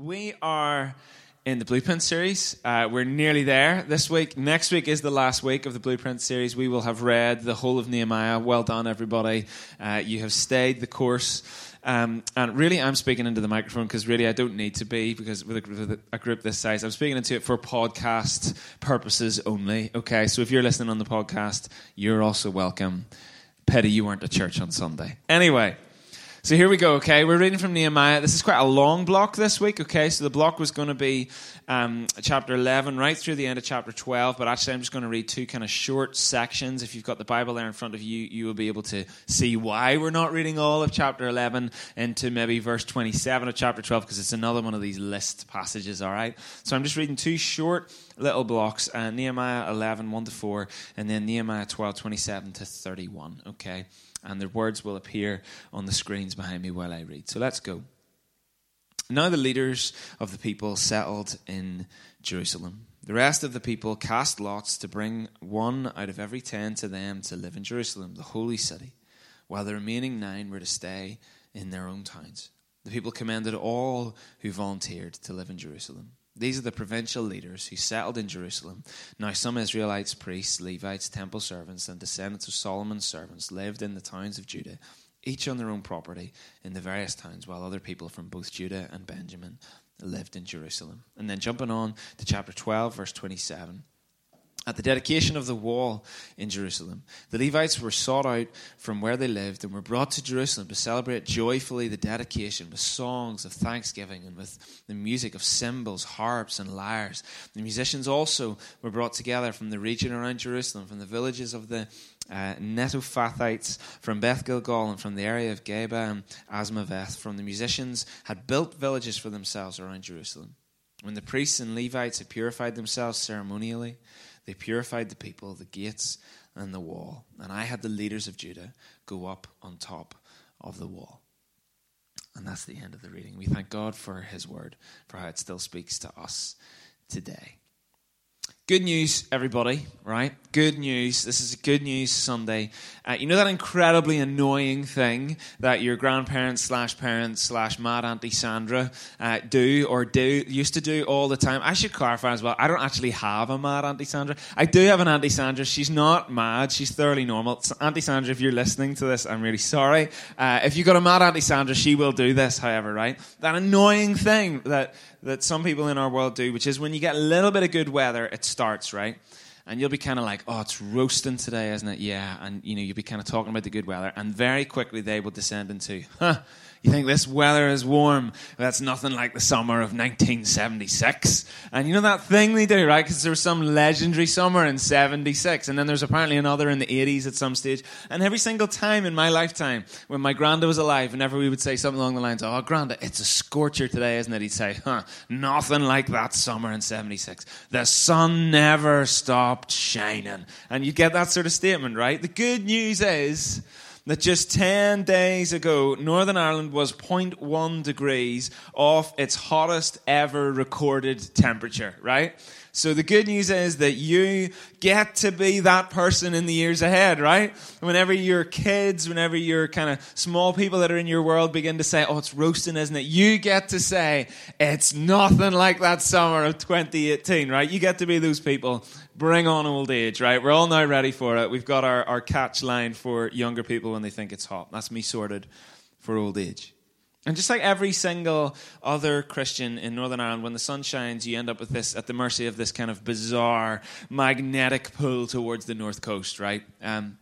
We are in the Blueprint series. Uh, we're nearly there this week. Next week is the last week of the Blueprint series. We will have read the whole of Nehemiah. Well done, everybody. Uh, you have stayed the course. Um, and really, I'm speaking into the microphone because really I don't need to be because with a, with a, group this size, I'm speaking into it for podcast purposes only. Okay, so if you're listening on the podcast, you're also welcome. Petty, you weren't at church on Sunday. Anyway. So here we go, okay? We're reading from Nehemiah. This is quite a long block this week, okay? So the block was going to be um, chapter 11 right through the end of chapter 12, but actually I'm just going to read two kind of short sections. If you've got the Bible there in front of you, you will be able to see why we're not reading all of chapter 11 into maybe verse 27 of chapter 12, because it's another one of these list passages, all right? So I'm just reading two short little blocks uh, Nehemiah 11, 1 to 4, and then Nehemiah 12, 27 to 31, okay? And their words will appear on the screens behind me while I read. So let's go. Now the leaders of the people settled in Jerusalem. The rest of the people cast lots to bring one out of every ten to them to live in Jerusalem, the holy city, while the remaining nine were to stay in their own towns. The people commended all who volunteered to live in Jerusalem. These are the provincial leaders who settled in Jerusalem. Now, some Israelites, priests, Levites, temple servants, and descendants of Solomon's servants lived in the towns of Judah, each on their own property in the various towns, while other people from both Judah and Benjamin lived in Jerusalem. And then jumping on to chapter 12, verse 27. At the dedication of the wall in Jerusalem, the Levites were sought out from where they lived and were brought to Jerusalem to celebrate joyfully the dedication with songs of thanksgiving and with the music of cymbals, harps, and lyres. The musicians also were brought together from the region around Jerusalem, from the villages of the uh, Netophathites, from Beth Gilgal, and from the area of Geba and Azmaveth. From the musicians had built villages for themselves around Jerusalem. When the priests and Levites had purified themselves ceremonially, they purified the people, the gates, and the wall. And I had the leaders of Judah go up on top of the wall. And that's the end of the reading. We thank God for his word, for how it still speaks to us today. Good news, everybody, right? Good news. This is good news Sunday. Uh, you know that incredibly annoying thing that your grandparents slash parents slash mad Auntie Sandra uh, do or do used to do all the time? I should clarify as well. I don't actually have a mad Auntie Sandra. I do have an Auntie Sandra. She's not mad. She's thoroughly normal. Auntie Sandra, if you're listening to this, I'm really sorry. Uh, if you've got a mad Auntie Sandra, she will do this, however, right? That annoying thing that that some people in our world do, which is when you get a little bit of good weather, it starts, right? And you'll be kind of like, oh, it's roasting today, isn't it? Yeah. And, you know, you'll be kind of talking about the good weather. And very quickly they will descend into, huh, you think this weather is warm? That's nothing like the summer of 1976. And you know that thing they do, right? Because there was some legendary summer in 76. And then there's apparently another in the 80s at some stage. And every single time in my lifetime, when my granda was alive, whenever we would say something along the lines oh, granda, it's a scorcher today, isn't it? He'd say, huh, nothing like that summer in 76. The sun never stopped shining. And you get that sort of statement, right? The good news is, that just 10 days ago, Northern Ireland was 0.1 degrees off its hottest ever recorded temperature, right? So the good news is that you get to be that person in the years ahead, right? Whenever your kids, whenever your kind of small people that are in your world begin to say, oh, it's roasting, isn't it? You get to say, it's nothing like that summer of 2018, right? You get to be those people bring on old age, right? We're all now ready for it. We've got our, our catch line for younger people when they think it's hot. That's me sorted for old age. And just like every single other Christian in Northern Ireland, when the sun shines, you end up with this at the mercy of this kind of bizarre magnetic pull towards the north coast, right? Um,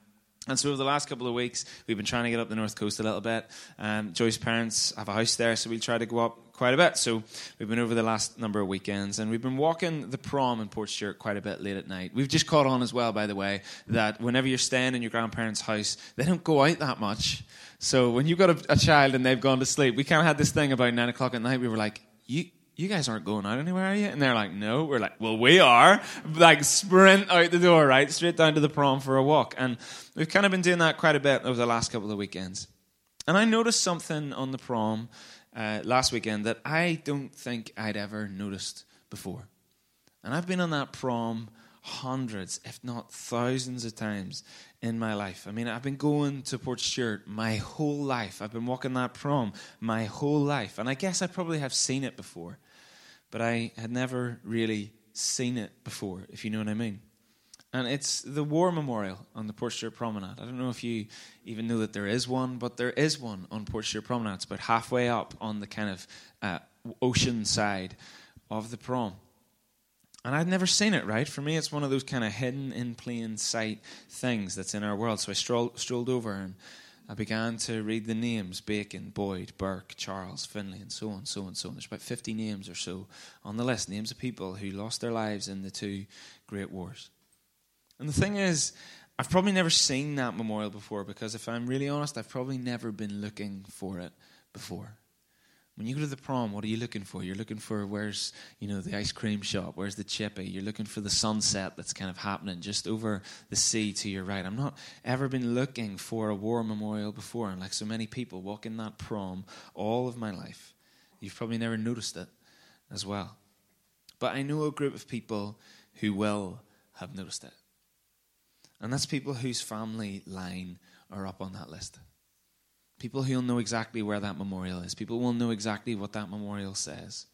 and so over the last couple of weeks, we've been trying to get up the north coast a little bit. Um, parents have a house there, so we'll try to go up quite a bit. So we've been over the last number of weekends, and we've been walking the prom in Portstewart quite a bit late at night. We've just caught on as well, by the way, that whenever you're staying in your grandparents' house, they don't go out that much. So when you've got a, a child and they've gone to sleep, we kind of had this thing about nine o'clock at night. We were like, you you guys aren't going out anywhere, are you? And they're like, no. We're like, well, we are. Like, sprint out the door, right? Straight down to the prom for a walk. And we've kind of been doing that quite a bit over the last couple of weekends. And I noticed something on the prom uh, last weekend that I don't think I'd ever noticed before. And I've been on that prom hundreds, if not thousands of times in my life. I mean, I've been going to Portstewart my whole life. I've been walking that prom my whole life. And I guess I probably have seen it before, but I had never really seen it before, if you know what I mean. And it's the War Memorial on the Portstewart Promenade. I don't know if you even know that there is one, but there is one on Portstewart Promenade. It's about halfway up on the kind of uh, ocean side of the prom. And I'd never seen it, right? For me, it's one of those kind of hidden in plain sight things that's in our world. So I strolled, strolled over and I began to read the names Bacon, Boyd, Burke, Charles, Finlay, and so on, so on, so on. There's about 50 names or so on the list, names of people who lost their lives in the two great wars. And the thing is, I've probably never seen that memorial before because if I'm really honest, I've probably never been looking for it before. When you go to the prom, what are you looking for? You're looking for where's you know the ice cream shop, where's the chippy. You're looking for the sunset that's kind of happening just over the sea to your right. I'm not ever been looking for a war memorial before, and like so many people walking that prom all of my life, you've probably never noticed it as well. But I know a group of people who will have noticed it, and that's people whose family line are up on that list. People who'll know exactly where that memorial is. People will know exactly what that memorial says.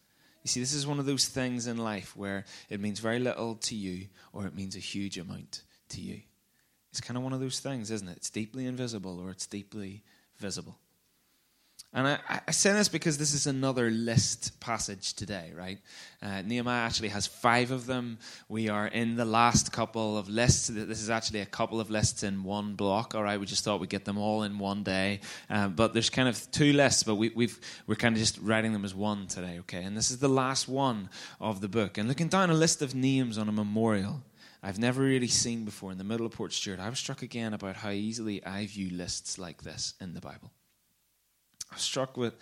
You see, this is one of those things in life where it means very little to you or it means a huge amount to you. It's kind of one of those things, isn't it? It's deeply invisible or it's deeply visible. And I, I, say this because this is another list passage today, right? Uh, Nehemiah actually has five of them. We are in the last couple of lists. This is actually a couple of lists in one block, all right? We just thought we'd get them all in one day. Uh, but there's kind of two lists, but we, we've, we're kind of just writing them as one today, okay? And this is the last one of the book. And looking down a list of names on a memorial, I've never really seen before in the middle of Port Portstewart, I was struck again about how easily I view lists like this in the Bible. I was struck with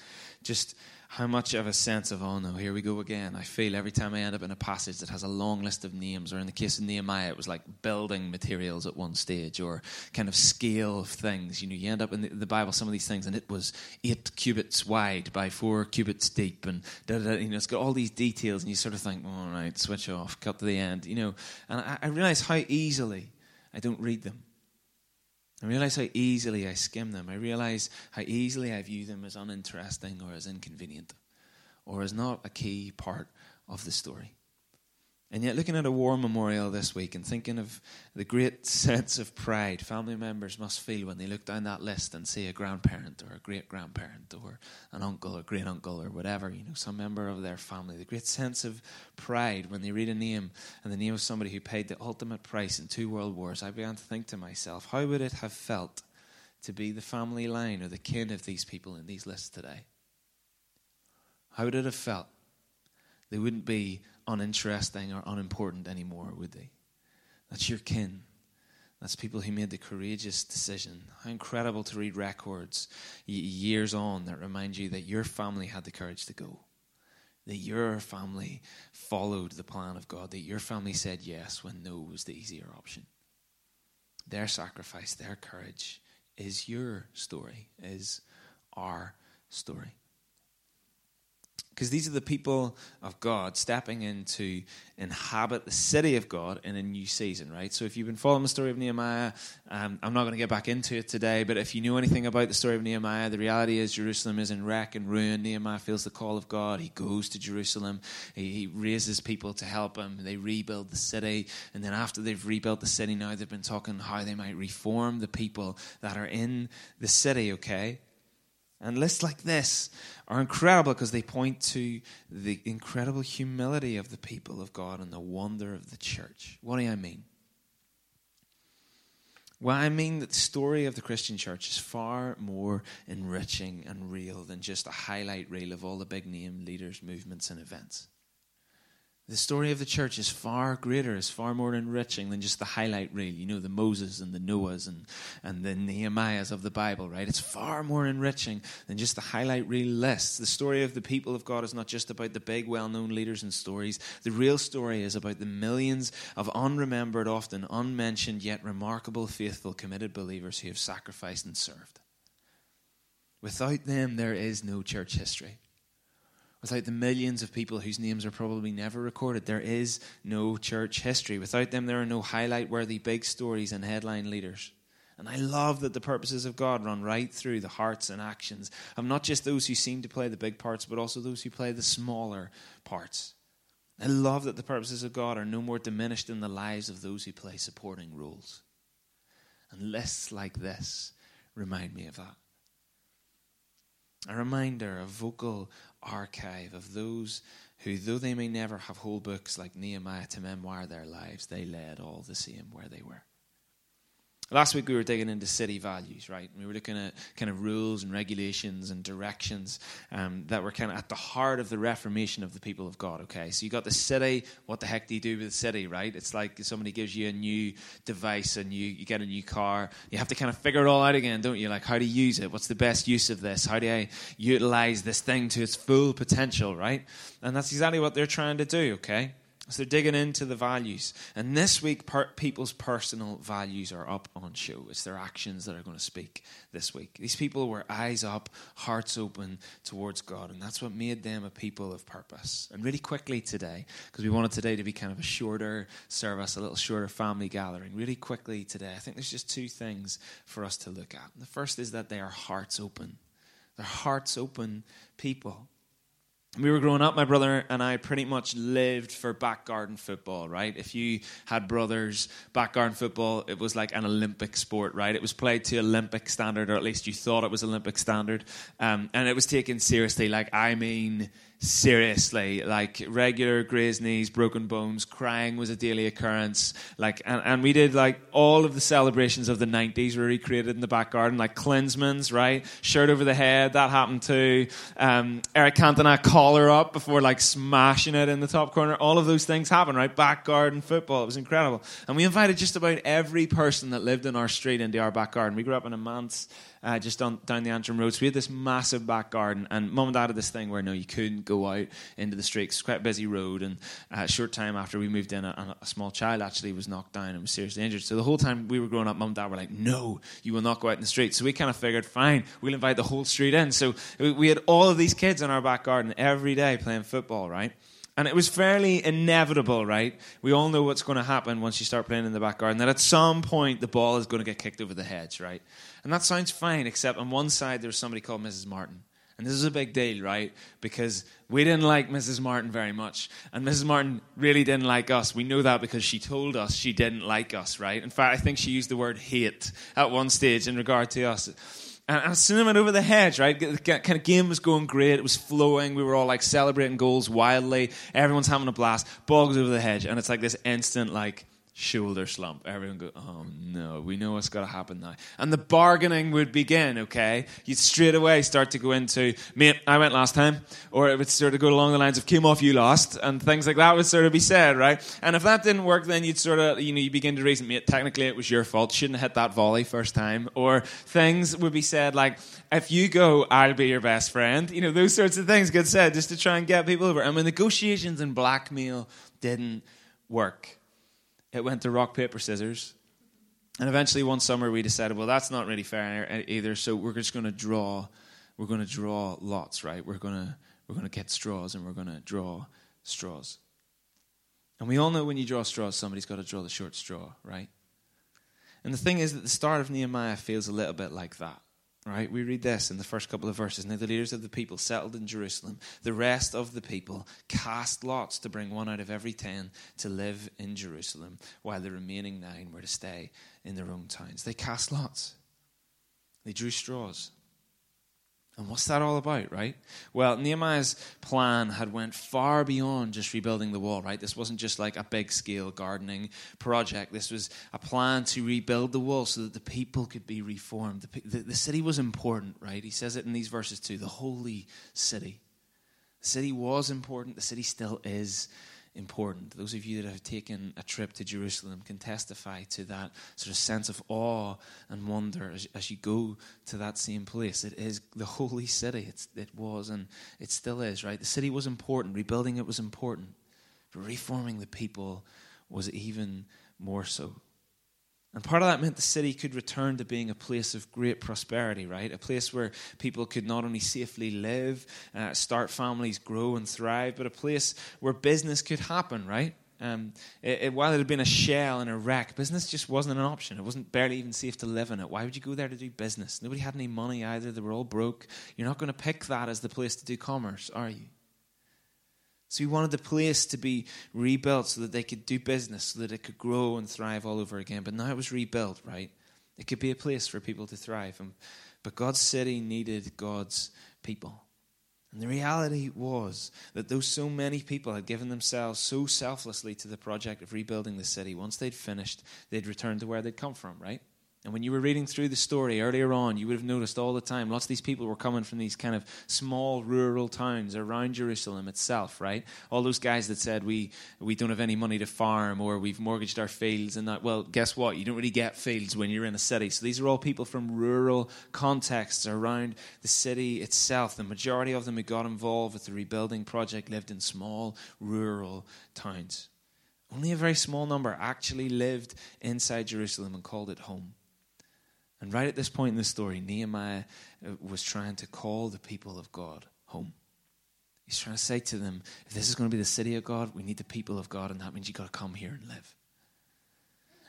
just how much of a sense of, oh no, here we go again. I feel every time I end up in a passage that has a long list of names, or in the case of Nehemiah, it was like building materials at one stage, or kind of scale of things. You know, you end up in the, Bible, some of these things, and it was eight cubits wide by four cubits deep, and da, da, you know, it's got all these details, and you sort of think, all right, switch off, cut to the end, you know. And I, I realize how easily I don't read them. I realize how easily I skim them. I realize how easily I view them as uninteresting or as inconvenient or as not a key part of the story. And yet, looking at a war memorial this week and thinking of the great sense of pride family members must feel when they look down that list and see a grandparent or a great grandparent or an uncle or great uncle or whatever, you know, some member of their family, the great sense of pride when they read a name and the name of somebody who paid the ultimate price in two world wars, I began to think to myself, how would it have felt to be the family line or the kin of these people in these lists today? How would it have felt? They wouldn't be uninteresting or unimportant anymore, would they? That's your kin. That's people who made the courageous decision. How incredible to read records years on that remind you that your family had the courage to go, that your family followed the plan of God, that your family said yes when no was the easier option. Their sacrifice, their courage is your story, is our story. Because these are the people of God stepping in to inhabit the city of God in a new season, right? So if you've been following the story of Nehemiah, um, I'm not going to get back into it today, but if you knew anything about the story of Nehemiah, the reality is Jerusalem is in wreck and ruin. Nehemiah feels the call of God. He goes to Jerusalem. He, he raises people to help him. They rebuild the city. And then after they've rebuilt the city, now they've been talking how they might reform the people that are in the city, okay? And lists like this are incredible because they point to the incredible humility of the people of God and the wonder of the church. What do I mean? Well, I mean that the story of the Christian church is far more enriching and real than just a highlight reel of all the big name leaders, movements, and events. The story of the church is far greater, is far more enriching than just the highlight reel. You know, the Moses and the Noahs and, and the Nehemiahs of the Bible, right? It's far more enriching than just the highlight reel lists. The story of the people of God is not just about the big, well known leaders and stories. The real story is about the millions of unremembered, often unmentioned, yet remarkable, faithful, committed believers who have sacrificed and served. Without them, there is no church history. Without the millions of people whose names are probably never recorded, there is no church history. Without them, there are no highlight worthy big stories and headline leaders. And I love that the purposes of God run right through the hearts and actions of not just those who seem to play the big parts, but also those who play the smaller parts. I love that the purposes of God are no more diminished in the lives of those who play supporting roles. And lists like this remind me of that. A reminder, a vocal archive of those who, though they may never have whole books like Nehemiah to memoir their lives, they led all the same where they were. Last week we were digging into city values, right? We were looking at kind of rules and regulations and directions um, that were kind of at the heart of the reformation of the people of God. Okay, so you got the city. What the heck do you do with the city, right? It's like somebody gives you a new device and you you get a new car. You have to kind of figure it all out again, don't you? Like how to use it. What's the best use of this? How do I utilize this thing to its full potential, right? And that's exactly what they're trying to do. Okay. So they're digging into the values. And this week, per- people's personal values are up on show. It's their actions that are going to speak this week. These people were eyes up, hearts open towards God. And that's what made them a people of purpose. And really quickly today, because we wanted today to be kind of a shorter service, a little shorter family gathering, really quickly today, I think there's just two things for us to look at. The first is that they are hearts open. They're hearts open people we were growing up, my brother and I pretty much lived for back garden football, right? If you had brothers, back garden football, it was like an Olympic sport, right? It was played to Olympic standard, or at least you thought it was Olympic standard. Um, and it was taken seriously. Like, I mean, seriously. Like regular grazed knees broken bones crying was a daily occurrence. Like and, and we did like all of the celebrations of the 90s were recreated in the back garden like Klinsmann's right? Shirt over the head that happened too. Um, Eric Cantona collar up before like smashing it in the top corner. All of those things happened right? Back garden football it was incredible. And we invited just about every person that lived in our street into our back garden. We grew up in a manse uh, just on, down the Antrim Road. So we had this massive back garden, and mum and dad had this thing where no, you couldn't go out into the streets. It's quite a busy road, and a short time after we moved in, a, a, small child actually was knocked down and was seriously injured. So the whole time we were growing up, mum and dad were like, "No, you will not go out in the street." So we kind of figured, fine, we'll invite the whole street in. So we had all of these kids in our back garden every day playing football, right? And it was fairly inevitable, right? We all know what's going to happen once you start playing in the back garden, that at some point the ball is going to get kicked over the hedge, right? And that sounds fine, except on one side there was somebody called Mrs. Martin. And this is a big deal, right? Because we didn't like Mrs. Martin very much. And Mrs. Martin really didn't like us. We know that because she told us she didn't like us, right? In fact, I think she used the word hate at one stage in regard to us. And I was seeing over the hedge, right? The kind of game was going great. It was flowing. We were all like celebrating goals wildly. Everyone's having a blast. Ball goes over the hedge. And it's like this instant, like, shoulder slump. Everyone go, oh no, we know what's got to happen now. And the bargaining would begin, okay? You'd straight away start to go into, mate, I went last time. Or it would sort of go along the lines of, came off, you lost. And things like that would sort of be said, right? And if that didn't work, then you'd sort of, you know, you begin to reason, mate, technically it was your fault. Shouldn't have hit that volley first time. Or things would be said like, if you go, I'll be your best friend. You know, those sorts of things get said just to try and get people over. And when negotiations and blackmail didn't work, it went to rock, paper, scissors. And eventually, one summer, we decided, well, that's not really fair either. So we're just going to draw. We're going to draw lots, right? We're going to we're going to get straws, and we're going to draw straws. And we all know when you draw straws, somebody's got to draw the short straw, right? And the thing is that the start of Nehemiah feels a little bit like that. Right? We read this in the first couple of verses. Now the leaders of the people settled in Jerusalem. The rest of the people cast lots to bring one out of every ten to live in Jerusalem, while the remaining nine were to stay in their own towns. They cast lots. They drew straws. And what's that all about, right? Well, Nehemiah's plan had went far beyond just rebuilding the wall, right? This wasn't just like a big scale gardening project. This was a plan to rebuild the wall so that the people could be reformed. The, the, the city was important, right? He says it in these verses too, the holy city. The city was important, the city still is important. Those of you that have taken a trip to Jerusalem can testify to that sort of sense of awe and wonder as, as you go to that same place. It is the holy city. It's, it was and it still is, right? The city was important. Rebuilding it was important. But reforming the people was even more so. And part of that meant the city could return to being a place of great prosperity, right? A place where people could not only safely live, uh, start families, grow and thrive, but a place where business could happen, right? Um, it, it, while it had been a shell and a wreck, business just wasn't an option. It wasn't barely even safe to live in it. Why would you go there to do business? Nobody had any money either. They were all broke. You're not going to pick that as the place to do commerce, are you? So he wanted the place to be rebuilt so that they could do business, so that it could grow and thrive all over again. But now it was rebuilt, right? It could be a place for people to thrive. And, but God's city needed God's people. And the reality was that though so many people had given themselves so selflessly to the project of rebuilding the city, once they'd finished, they'd return to where they'd come from, right? And when you were reading through the story earlier on, you would have noticed all the time lots of these people were coming from these kind of small rural towns around Jerusalem itself, right? All those guys that said we we don't have any money to farm or we've mortgaged our fields and that well, guess what? You don't really get fields when you're in a city. So these are all people from rural contexts around the city itself. The majority of them who got involved with the rebuilding project lived in small rural towns. Only a very small number actually lived inside Jerusalem and called it home. And right at this point in the story, Nehemiah uh, was trying to call the people of God home. He's trying to say to them, if this is going to be the city of God, we need the people of God, and that means you've got to come here and live.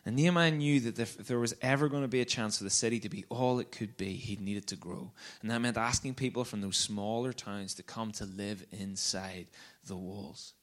And Nehemiah knew that if there was ever going to be a chance for the city to be all it could be, he needed to grow. And that meant asking people from those smaller towns to come to live inside the walls.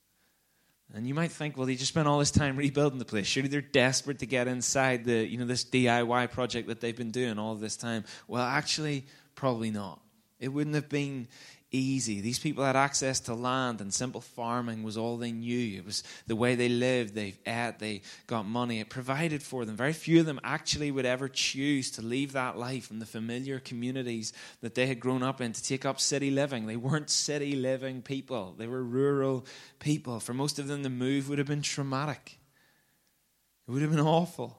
And you might think, well, they just spent all this time rebuilding the place. Surely they're desperate to get inside the, you know, this DIY project that they've been doing all this time. Well, actually, probably not. It wouldn't have been easy. These people had access to land, and simple farming was all they knew. It was the way they lived. They ate, they got money. It provided for them. Very few of them actually would ever choose to leave that life and the familiar communities that they had grown up in to take up city living. They weren't city living people, they were rural people. For most of them, the move would have been traumatic, it would have been awful.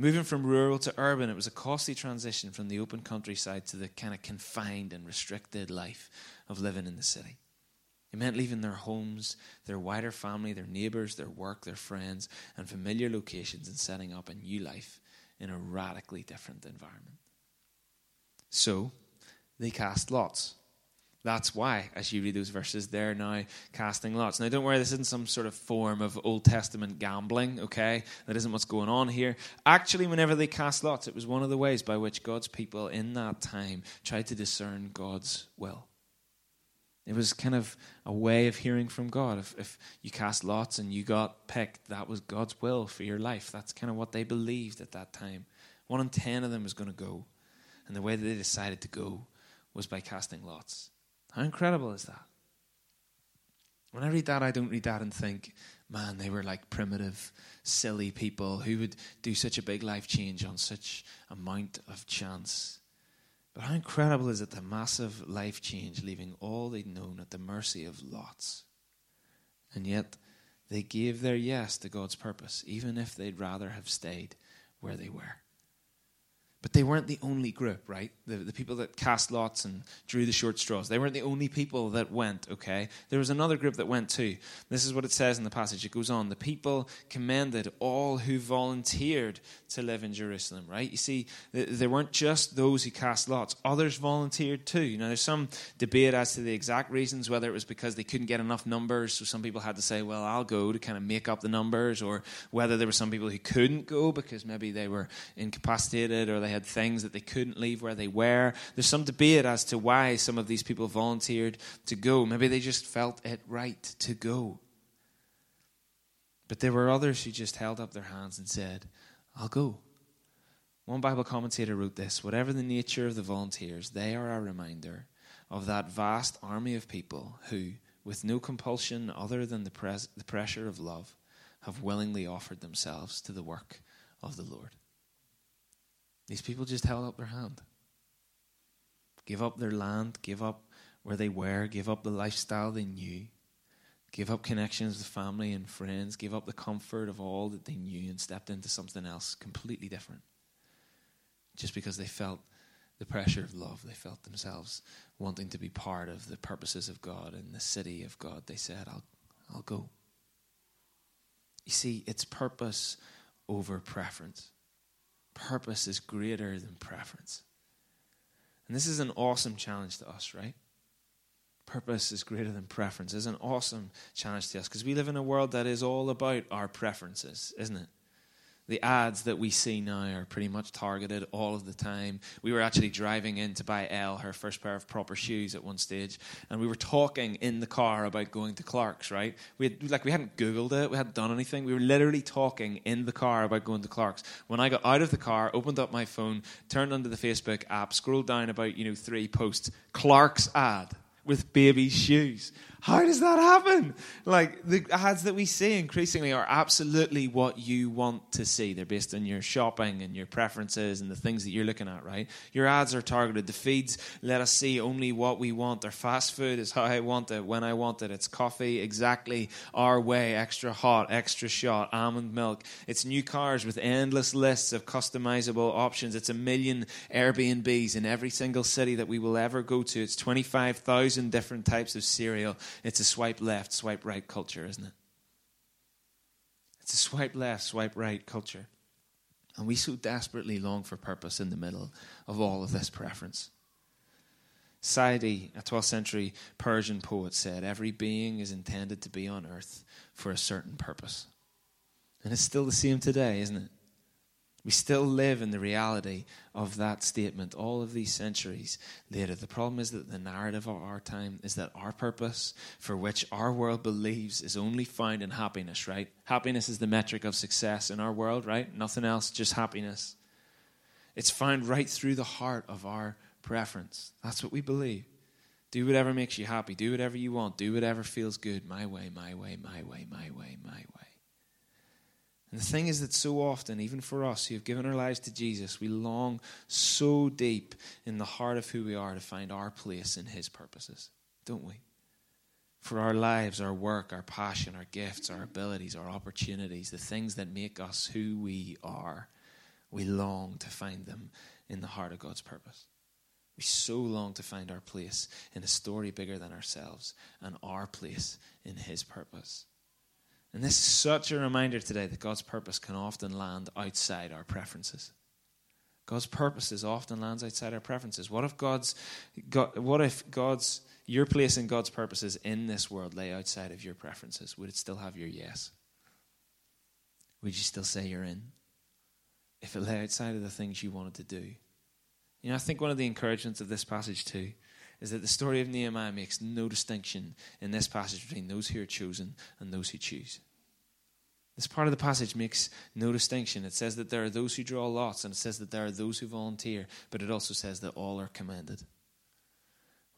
Moving from rural to urban, it was a costly transition from the open countryside to the kind of confined and restricted life of living in the city. It meant leaving their homes, their wider family, their neighbours, their work, their friends, and familiar locations and setting up a new life in a radically different environment. So, they cast lots. That's why, as you read those verses, they're now casting lots. Now, don't worry, this isn't some sort of form of Old Testament gambling, okay? That isn't what's going on here. Actually, whenever they cast lots, it was one of the ways by which God's people in that time tried to discern God's will. It was kind of a way of hearing from God. If, if you cast lots and you got picked, that was God's will for your life. That's kind of what they believed at that time. One in ten of them was going to go. And the way that they decided to go was by casting lots. How incredible is that? When I read that, I don't read that and think, man, they were like primitive, silly people who would do such a big life change on such amount of chance. But how incredible is it the massive life change, leaving all they'd known at the mercy of lots? And yet, they gave their yes to God's purpose, even if they'd rather have stayed where they were. But they weren't the only group, right? The, the people that cast lots and drew the short straws. They weren't the only people that went, okay? There was another group that went too. This is what it says in the passage. It goes on. The people commended all who volunteered to live in Jerusalem, right? You see, there weren't just those who cast lots, others volunteered too. Now, there's some debate as to the exact reasons, whether it was because they couldn't get enough numbers, so some people had to say, well, I'll go to kind of make up the numbers, or whether there were some people who couldn't go because maybe they were incapacitated or they had things that they couldn't leave where they were. There's some debate as to why some of these people volunteered to go. Maybe they just felt it right to go. But there were others who just held up their hands and said, I'll go. One Bible commentator wrote this Whatever the nature of the volunteers, they are a reminder of that vast army of people who, with no compulsion other than the, pres- the pressure of love, have willingly offered themselves to the work of the Lord. These people just held up their hand. Give up their land, give up where they were, give up the lifestyle they knew, give up connections with family and friends, give up the comfort of all that they knew and stepped into something else completely different. Just because they felt the pressure of love, they felt themselves wanting to be part of the purposes of God and the city of God. They said, I'll, I'll go. You see, it's purpose over preference. Purpose is greater than preference. And this is an awesome challenge to us, right? Purpose is greater than preference. It's an awesome challenge to us because we live in a world that is all about our preferences, isn't it? The ads that we see now are pretty much targeted all of the time. We were actually driving in to buy Elle her first pair of proper shoes at one stage, and we were talking in the car about going to Clarks. Right? We had, like we hadn't googled it, we hadn't done anything. We were literally talking in the car about going to Clarks. When I got out of the car, opened up my phone, turned onto the Facebook app, scrolled down about you know three posts, Clarks ad with baby shoes. How does that happen? Like the ads that we see increasingly are absolutely what you want to see. They're based on your shopping and your preferences and the things that you're looking at, right? Your ads are targeted. The feeds let us see only what we want. Their fast food is how I want it, when I want it. It's coffee exactly our way, extra hot, extra shot, almond milk. It's new cars with endless lists of customizable options. It's a million Airbnbs in every single city that we will ever go to. It's 25,000 different types of cereal. It's a swipe left, swipe right culture, isn't it? It's a swipe left, swipe right culture. And we so desperately long for purpose in the middle of all of this preference. Saadi, a 12th century Persian poet, said, Every being is intended to be on earth for a certain purpose. And it's still the same today, isn't it? We still live in the reality of that statement all of these centuries later. The problem is that the narrative of our time is that our purpose, for which our world believes, is only found in happiness, right? Happiness is the metric of success in our world, right? Nothing else, just happiness. It's found right through the heart of our preference. That's what we believe. Do whatever makes you happy. Do whatever you want. Do whatever feels good. My way, my way, my way, my way, my way. And the thing is that so often, even for us who have given our lives to Jesus, we long so deep in the heart of who we are to find our place in His purposes, don't we? For our lives, our work, our passion, our gifts, our abilities, our opportunities, the things that make us who we are, we long to find them in the heart of God's purpose. We so long to find our place in a story bigger than ourselves and our place in His purpose. And this is such a reminder today that God's purpose can often land outside our preferences. God's purposes often lands outside our preferences. What if God's God, what if God's your place in God's purposes in this world lay outside of your preferences? Would it still have your yes? Would you still say you're in? If it lay outside of the things you wanted to do. You know, I think one of the encouragements of this passage too is that the story of Nehemiah makes no distinction in this passage between those who are chosen and those who choose. This part of the passage makes no distinction. It says that there are those who draw lots, and it says that there are those who volunteer, but it also says that all are commended.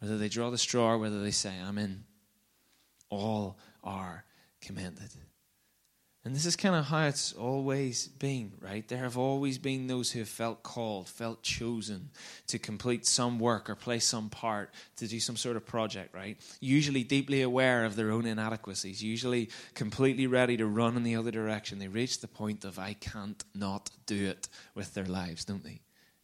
Whether they draw the straw or whether they say, I'm in, all are commended. And this is kind of how it's always been, right? There have always been those who have felt called, felt chosen to complete some work or play some part, to do some sort of project, right? Usually deeply aware of their own inadequacies, usually completely ready to run in the other direction. They reach the point of, I can't not do it with their lives, don't they?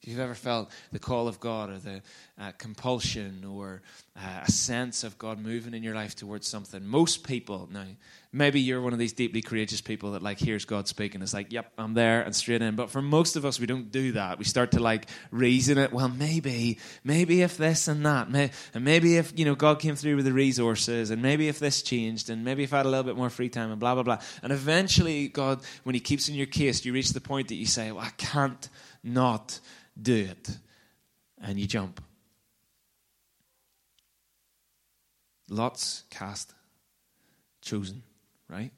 If you've ever felt the call of God or the uh, compulsion or uh, a sense of God moving in your life towards something, most people now, maybe you're one of these deeply courageous people that like hears God speaking. It's like, yep, I'm there and straight in. But for most of us, we don't do that. We start to like reason it. Well, maybe, maybe if this and that, may, and maybe if you know God came through with the resources, and maybe if this changed, and maybe if I had a little bit more free time, and blah blah blah. And eventually, God, when He keeps in your case, you reach the point that you say, well, I can't not do it. And you jump. Lots cast, chosen, right?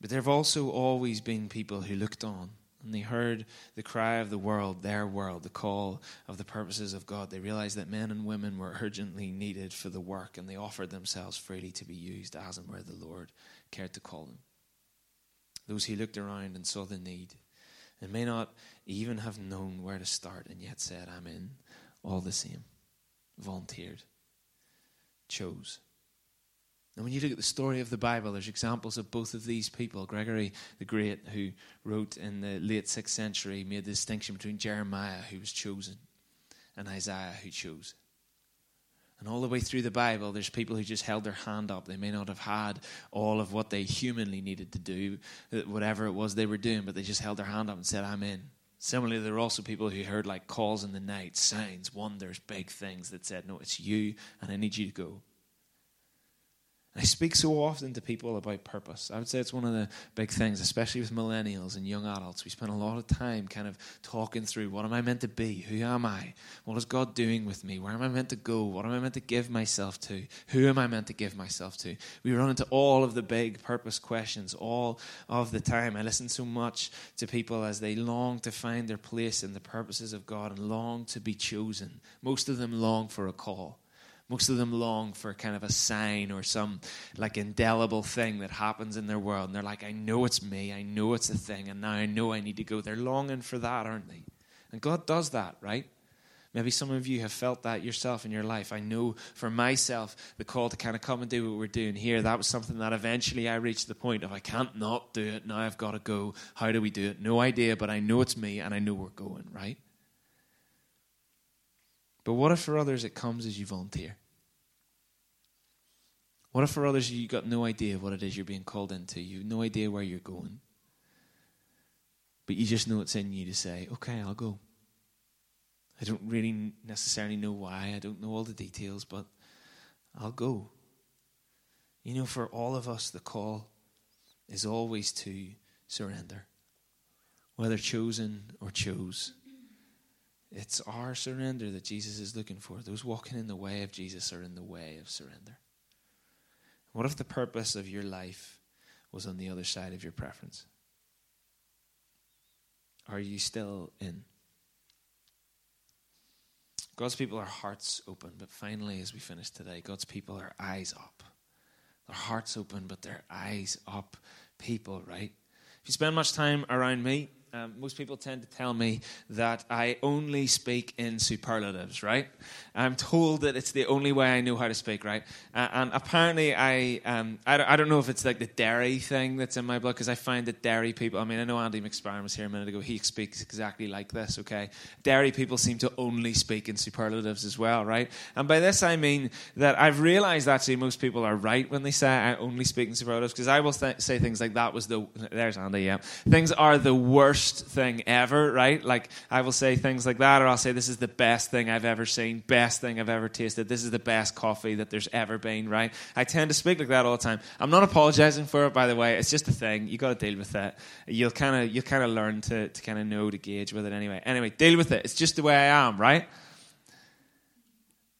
But there have also always been people who looked on and they heard the cry of the world, their world, the call of the purposes of God. They realized that men and women were urgently needed for the work and they offered themselves freely to be used as and where the Lord cared to call them. Those who looked around and saw the need and may not even have known where to start and yet said, I'm in all the same. Volunteered, chose. And when you look at the story of the Bible, there's examples of both of these people. Gregory the Great, who wrote in the late 6th century, made the distinction between Jeremiah, who was chosen, and Isaiah, who chose. And all the way through the Bible, there's people who just held their hand up. They may not have had all of what they humanly needed to do, whatever it was they were doing, but they just held their hand up and said, I'm in. Similarly, there were also people who heard like calls in the night, signs, wonders, big things that said, No, it's you, and I need you to go. I speak so often to people about purpose. I would say it's one of the big things, especially with millennials and young adults. We spend a lot of time kind of talking through what am I meant to be? Who am I? What is God doing with me? Where am I meant to go? What am I meant to give myself to? Who am I meant to give myself to? We run into all of the big purpose questions all of the time. I listen so much to people as they long to find their place in the purposes of God and long to be chosen. Most of them long for a call. Most of them long for kind of a sign or some like indelible thing that happens in their world. And they're like, I know it's me. I know it's a thing. And now I know I need to go. They're longing for that, aren't they? And God does that, right? Maybe some of you have felt that yourself in your life. I know for myself, the call to kind of come and do what we're doing here, that was something that eventually I reached the point of I can't not do it. Now I've got to go. How do we do it? No idea, but I know it's me and I know we're going, right? But what if for others it comes as you volunteer? What if for others you've got no idea what it is you're being called into? You have no idea where you're going. But you just know it's in you to say, okay, I'll go. I don't really necessarily know why, I don't know all the details, but I'll go. You know, for all of us, the call is always to surrender, whether chosen or chose. It's our surrender that Jesus is looking for. Those walking in the way of Jesus are in the way of surrender. What if the purpose of your life was on the other side of your preference? Are you still in? God's people are hearts open, but finally, as we finish today, God's people are eyes up. Their hearts open, but their eyes up people, right? If you spend much time around me, um, most people tend to tell me that I only speak in superlatives, right? I'm told that it's the only way I know how to speak, right? Uh, and apparently, I, um, I, I, don't know if it's like the dairy thing that's in my blood, because I find that dairy people, I mean, I know Andy McSparren was here a minute ago, he speaks exactly like this, okay? Dairy people seem to only speak in superlatives as well, right? And by this, I mean that I've realized actually most people are right when they say I only speak in superlatives, because I will th- say things like that was the, there's Andy, yeah. Things are the worst worst thing ever, right? Like I will say things like that, or I'll say this is the best thing I've ever seen, best thing I've ever tasted. This is the best coffee that there's ever been, right? I tend to speak like that all the time. I'm not apologizing for it, by the way. It's just a thing. You got to deal with it. You'll kind of you'll kind of learn to to kind of know to gauge with it anyway. Anyway, deal with it. It's just the way I am, right?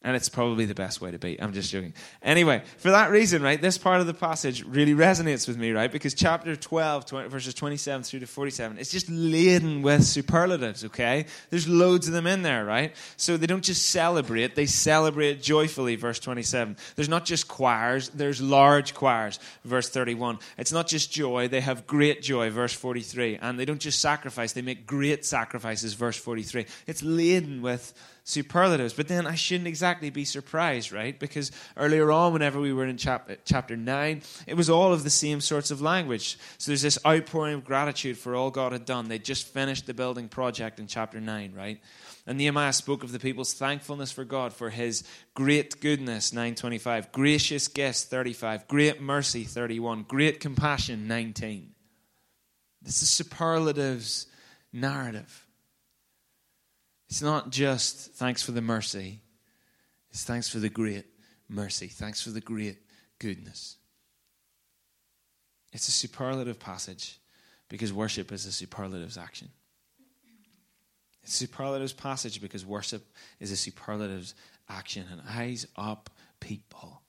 And it's probably the best way to be. I'm just joking. Anyway, for that reason, right, this part of the passage really resonates with me, right? Because chapter 12, 20, verses 27 through to 47, it's just laden with superlatives, okay? There's loads of them in there, right? So they don't just celebrate, they celebrate joyfully, verse 27. There's not just choirs, there's large choirs, verse 31. It's not just joy, they have great joy, verse 43. And they don't just sacrifice, they make great sacrifices, verse 43. It's laden with superlatives. But then I shouldn't exactly be surprised, right? Because earlier on, whenever we were in chap- chapter 9, it was all of the same sorts of language. So there's this outpouring of gratitude for all God had done. They just finished the building project in chapter 9, right? And Nehemiah spoke of the people's thankfulness for God for his great goodness, 925, gracious gifts, 35, great mercy, 31, great compassion, 19. This is superlatives narrative. It's not just thanks for the mercy, it's thanks for the great mercy, thanks for the great goodness. It's a superlative passage because worship is a superlatives action. It's a superlatives passage because worship is a superlatives action. And eyes up people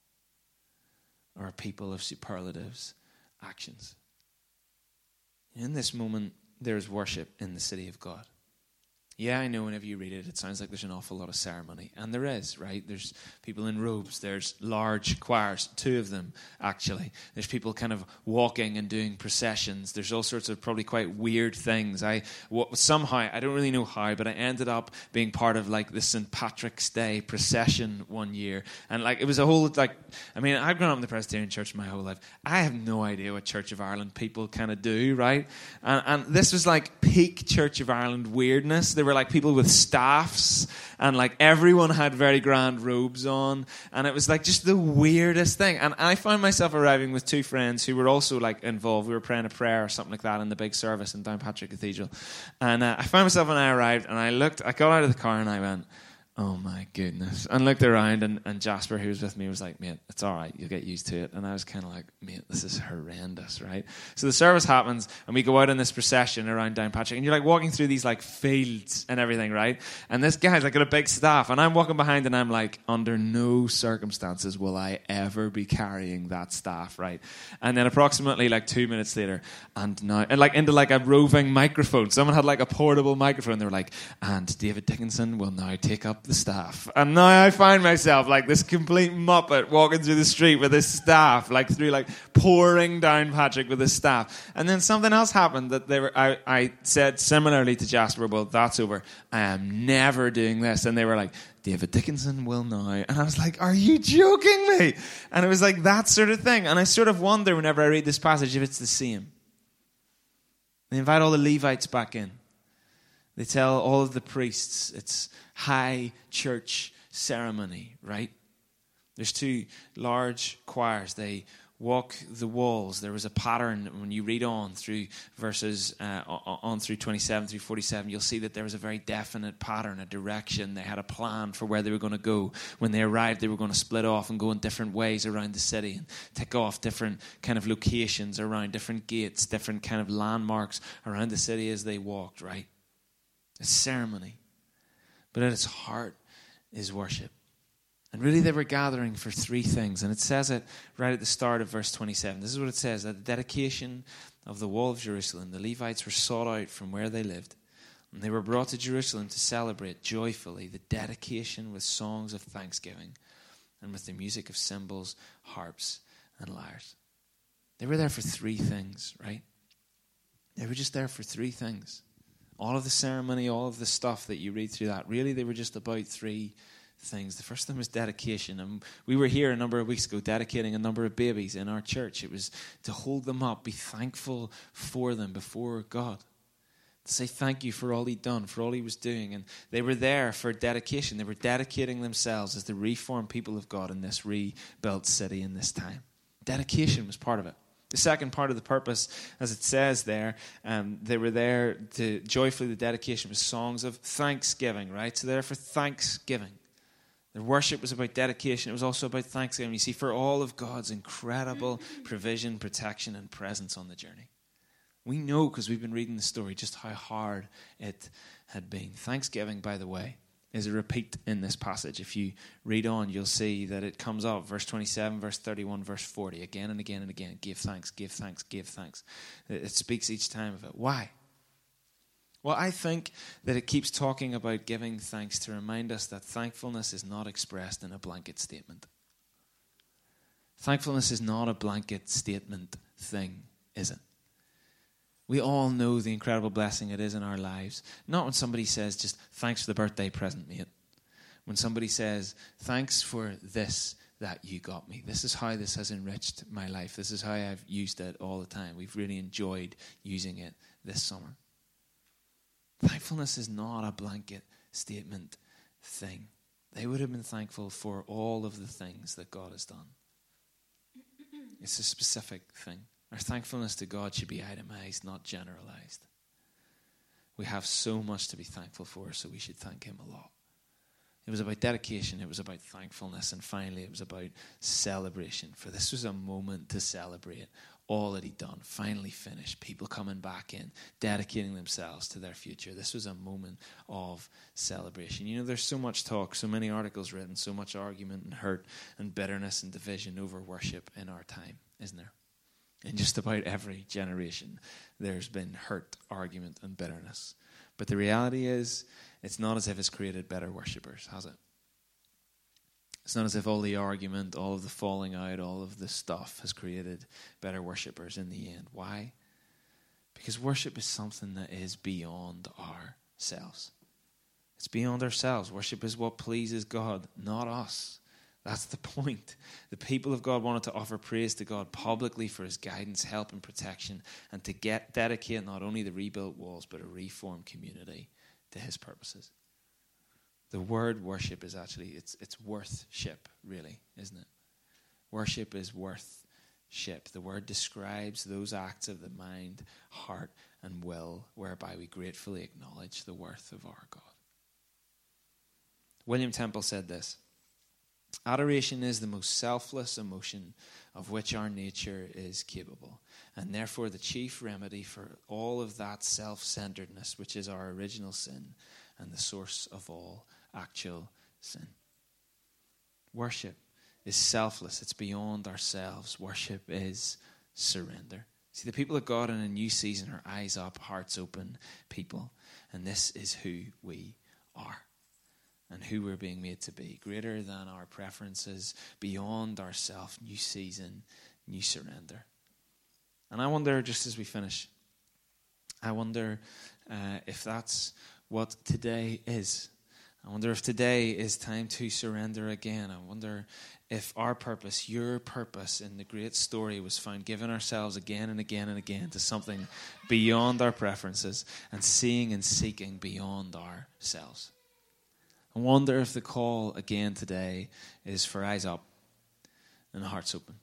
are people of superlatives actions. In this moment, there is worship in the city of God. Yeah, I know whenever you read it, it sounds like there's an awful lot of ceremony. And there is, right? There's people in robes, there's large choirs, two of them, actually. There's people kind of walking and doing processions. There's all sorts of probably quite weird things. I Somehow, I don't really know how, but I ended up being part of like the St. Patrick's Day procession one year. And like, it was a whole, like, I mean, I've grown up in the Presbyterian Church my whole life. I have no idea what Church of Ireland people kind of do, right? And, and this was like peak Church of Ireland weirdness. There were like people with staffs, and like everyone had very grand robes on, and it was like just the weirdest thing. And I found myself arriving with two friends who were also like involved. We were praying a prayer or something like that in the big service in Downpatrick Cathedral, and uh, I found myself when I arrived, and I looked, I got out of the car, and I went oh my goodness. And looked around, and, and Jasper, who was with me, was like, mate, it's all right. You'll get used to it. And I was kind of like, mate, this is horrendous, right? So the service happens, and we go out in this procession around Downpatrick, and you're like walking through these like fields and everything, right? And this guy's like got a big staff, and I'm walking behind, and I'm like, under no circumstances will I ever be carrying that staff, right? And then approximately like two minutes later, and now, and like into like a roving microphone. Someone had like a portable microphone. They were like, and David Dickinson will now take up the staff. And now I find myself like this complete muppet walking through the street with this staff, like through like pouring Downpatrick with this staff. And then something else happened that they were, I, I said similarly to Jasper, well, that's over. I am never doing this. And they were like, David Dickinson will now. And I was like, are you joking me? And it was like that sort of thing. And I sort of wonder whenever I read this passage if it's the same. They invite all the Levites back in. They tell all of the priests it's high church ceremony, right? There's two large choirs. They walk the walls. There was a pattern when you read on through verses uh, on through 27 through 47. You'll see that there was a very definite pattern, a direction. They had a plan for where they were going to go. When they arrived, they were going to split off and go in different ways around the city and tick off different kind of locations around different gates, different kind of landmarks around the city as they walked. Right, a ceremony but at its heart is worship. And really, they were gathering for three things. And it says it right at the start of verse 27. This is what it says At the dedication of the wall of Jerusalem, the Levites were sought out from where they lived. And they were brought to Jerusalem to celebrate joyfully the dedication with songs of thanksgiving and with the music of cymbals, harps, and lyres. They were there for three things, right? They were just there for three things all of the ceremony, all of the stuff that you read through that, really they were just about three things. The first thing was dedication. And we were here a number of weeks ago dedicating a number of babies in our church. It was to hold them up, be thankful for them before God. To say thank you for all he'd done, for all he was doing. And they were there for dedication. They were dedicating themselves as the reformed people of God in this rebuilt city in this time. Dedication was part of it. The second part of the purpose, as it says there, um, they were there to joyfully the dedication was songs of thanksgiving, right? So they're for thanksgiving. Their worship was about dedication. It was also about thanksgiving. You see, for all of God's incredible provision, protection, and presence on the journey. We know because we've been reading the story just how hard it had been. Thanksgiving, by the way, is a repeat in this passage. If you read on, you'll see that it comes up verse 27, verse 31, verse 40, again and again and again. Give thanks, give thanks, give thanks. It speaks each time of it. Why? Well, I think that it keeps talking about giving thanks to remind us that thankfulness is not expressed in a blanket statement. Thankfulness is not a blanket statement thing, is it? We all know the incredible blessing it is in our lives. Not when somebody says, just thanks for the birthday present, mate. When somebody says, thanks for this that you got me. This is how this has enriched my life. This is how I've used it all the time. We've really enjoyed using it this summer. Thankfulness is not a blanket statement thing. They would have been thankful for all of the things that God has done. It's a specific thing. Our thankfulness to God should be itemized, not generalized. We have so much to be thankful for, so we should thank Him a lot. It was about dedication, it was about thankfulness, and finally, it was about celebration. For this was a moment to celebrate all that he'd done, finally finished, people coming back in, dedicating themselves to their future. This was a moment of celebration. You know, there's so much talk, so many articles written, so much argument and hurt and bitterness and division over worship in our time, isn't there? In just about every generation, there's been hurt, argument, and bitterness. But the reality is, it's not as if it's created better worshippers, has it? It's not as if all the argument, all of the falling out, all of the stuff has created better worshippers in the end. Why? Because worship is something that is beyond ourselves. It's beyond ourselves. Worship is what pleases God, not us. That's the point. The people of God wanted to offer praise to God publicly for his guidance, help, and protection, and to get dedicate not only the rebuilt walls, but a reformed community to his purposes. The word worship is actually it's it's worthship, really, isn't it? Worship is worthship. The word describes those acts of the mind, heart, and will whereby we gratefully acknowledge the worth of our God. William Temple said this Adoration is the most selfless emotion of which our nature is capable, and therefore the chief remedy for all of that self centeredness, which is our original sin and the source of all actual sin. Worship is selfless, it's beyond ourselves. Worship is surrender. See, the people of God in a new season are eyes up, hearts open people, and this is who we are and who we're being made to be, greater than our preferences, beyond ourself, new season, new surrender. And I wonder, just as we finish, I wonder uh, if that's what today is. I wonder if today is time to surrender again. I wonder if our purpose, your purpose in the great story, was found giving ourselves again and again and again to something beyond our preferences and seeing and seeking beyond ourselves. I wonder if the call again today is for eyes up and hearts open.